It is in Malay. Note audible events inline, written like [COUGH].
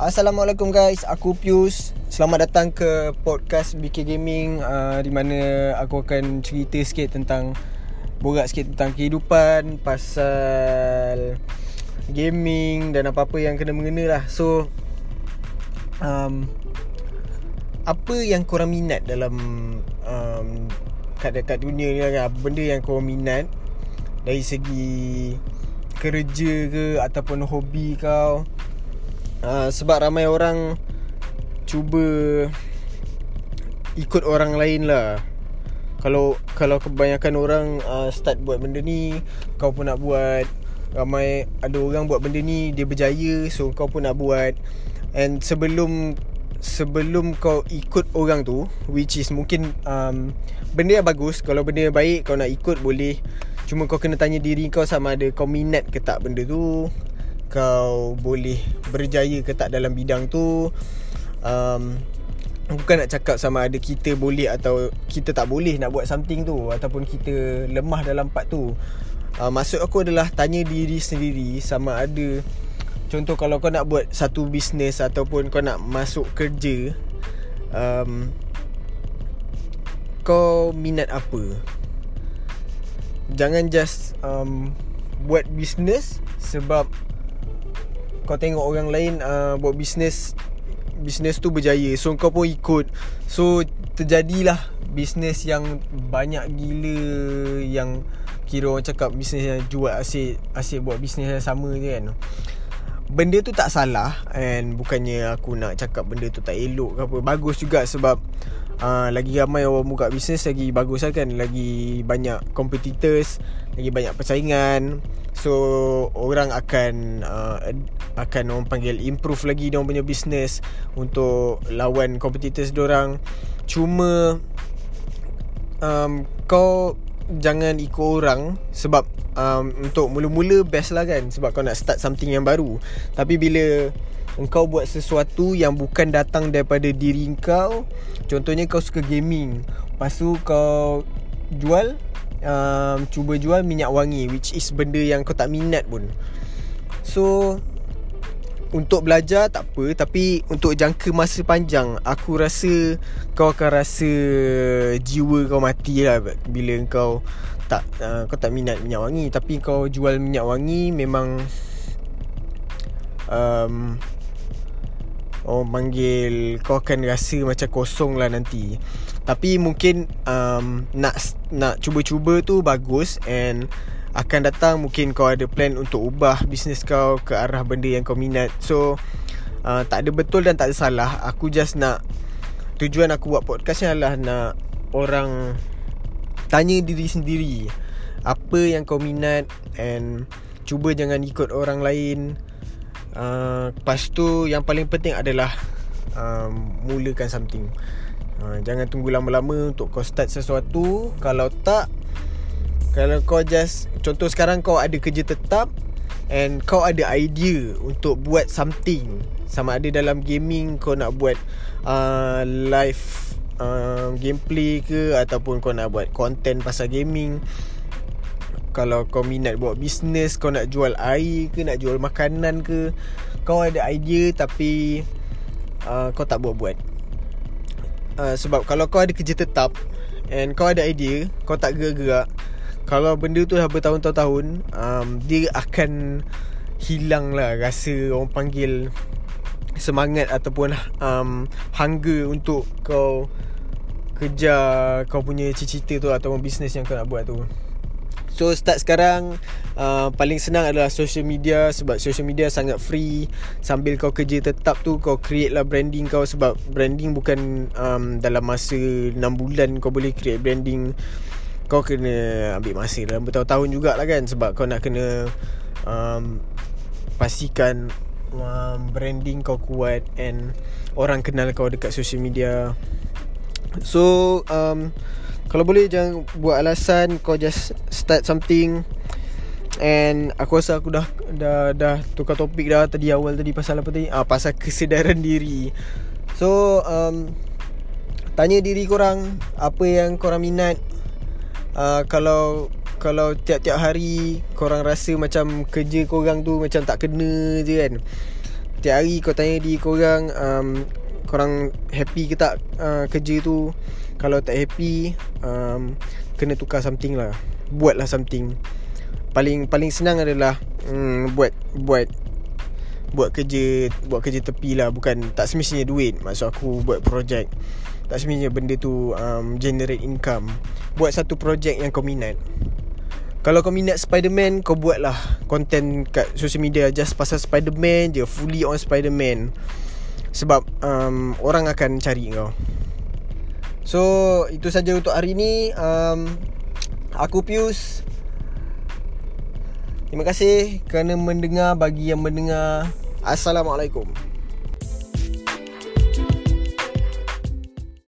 Assalamualaikum guys, aku Pius. Selamat datang ke podcast BK Gaming uh, di mana aku akan cerita sikit tentang borak sikit tentang kehidupan, pasal gaming dan apa-apa yang kena mengena lah. So um, apa yang korang minat dalam um, kat dekat dunia ni lah, benda yang korang minat dari segi kerja ke ataupun hobi kau uh, sebab ramai orang cuba ikut orang lain lah. Kalau kalau kebanyakan orang uh, start buat benda ni kau pun nak buat. Ramai ada orang buat benda ni dia berjaya so kau pun nak buat. And sebelum sebelum kau ikut orang tu which is mungkin um, benda yang bagus kalau benda yang baik kau nak ikut boleh. Cuma kau kena tanya diri kau sama ada kau minat ke tak benda tu Kau boleh berjaya ke tak dalam bidang tu um, Bukan nak cakap sama ada kita boleh atau kita tak boleh nak buat something tu Ataupun kita lemah dalam part tu uh, Maksud aku adalah tanya diri sendiri sama ada Contoh kalau kau nak buat satu bisnes ataupun kau nak masuk kerja um, Kau minat apa? Jangan just um, Buat business Sebab Kau tengok orang lain uh, Buat business Business tu berjaya. So kau pun ikut. So Terjadilah Business yang Banyak gila Yang Kira orang cakap Business yang jual asyik Asyik buat business yang sama je kan Benda tu tak salah And bukannya aku nak cakap Benda tu tak elok ke apa. Bagus juga sebab uh, lagi ramai orang buka bisnes lagi bagus lah kan. Lagi banyak competitors lagi banyak persaingan. So orang akan uh, akan orang panggil improve lagi dia punya bisnes untuk lawan competitors orang. Cuma um, kau jangan ikut orang sebab um, untuk mula-mula best lah kan sebab kau nak start something yang baru. Tapi bila Engkau buat sesuatu yang bukan datang daripada diri kau Contohnya kau suka gaming Lepas tu kau jual um, Cuba jual minyak wangi Which is benda yang kau tak minat pun. So Untuk belajar tak apa. Tapi untuk jangka masa panjang Aku rasa Kau akan rasa Jiwa kau mati lah Bila kau tak uh, Kau tak minat minyak wangi. Tapi kau jual minyak wangi Memang um, Orang panggil Kau akan rasa macam kosong lah nanti. Tapi mungkin um, Nak nak cuba-cuba tu bagus. And Akan datang. Mungkin kau ada plan untuk ubah Bisnes kau ke arah benda yang kau minat. So uh, Tak ada betul dan tak ada salah. Aku just nak Tujuan aku buat podcast ni adalah nak Orang Tanya diri sendiri Apa yang kau minat And Cuba jangan ikut orang lain. Uh, Lepas tu yang paling penting adalah um, Mulakan something. Uh, Jangan tunggu lama-lama untuk kau start sesuatu. Kalau tak Kalau kau just Contoh sekarang kau ada kerja tetap And kau ada idea untuk buat something. Sama ada dalam gaming kau nak buat uh, live uh, gameplay ke Ataupun kau nak buat content pasal gaming. Kalau kau minat buat bisnes Kau nak jual air ke Nak jual makanan ke Kau ada idea Tapi uh, Kau tak buat-buat. Uh, Sebab kalau kau ada kerja tetap And kau ada idea Kau tak gerak-gerak Kalau benda tu dah bertahun-tahun um, Dia akan Hilang lah Rasa orang panggil Semangat ataupun um, Hunger untuk kau Kejar Kau punya cita-cita tu Ataupun bisnes yang kau nak buat tu. So start sekarang uh, Paling senang adalah social media Sebab social media sangat free. Sambil kau kerja tetap tu Kau create lah branding kau Sebab branding bukan um, Dalam masa 6 bulan Kau boleh create branding Kau kena ambil masa dalam bertahun-tahun jugalah kan Sebab kau nak kena um, Pastikan um, Branding kau kuat And Orang kenal kau dekat social media So um, kalau boleh jangan buat alasan Kau just start something And aku rasa aku dah dah dah tukar topik dah tadi awal tadi pasal apa tadi? Ah pasal kesedaran [LAUGHS] diri. So um tanya diri korang apa yang korang minat. Uh, kalau kalau tiap-tiap hari korang rasa macam kerja korang tu macam tak kena je kan. Tiap hari kau tanya di korang um, Korang happy ke tak uh, Kerja tu? Kalau tak happy um, Kena tukar something lah. Buatlah something. Paling paling senang adalah um, Buat Buat Buat kerja Buat kerja tepi lah. Bukan Tak semestinya duit. Maksud aku Buat projek. Tak semestinya benda tu um, Generate income. Buat satu projek yang kau minat. Kalau kau minat Spider-Man Kau buat lah Content kat social media. Just pasal Spider-Man je Fully on Spider-Man. Sebab um, Orang akan cari kau. So Itu saja untuk hari ni. Um, Aku Pius. Terima kasih Kerana mendengar Bagi yang mendengar Assalamualaikum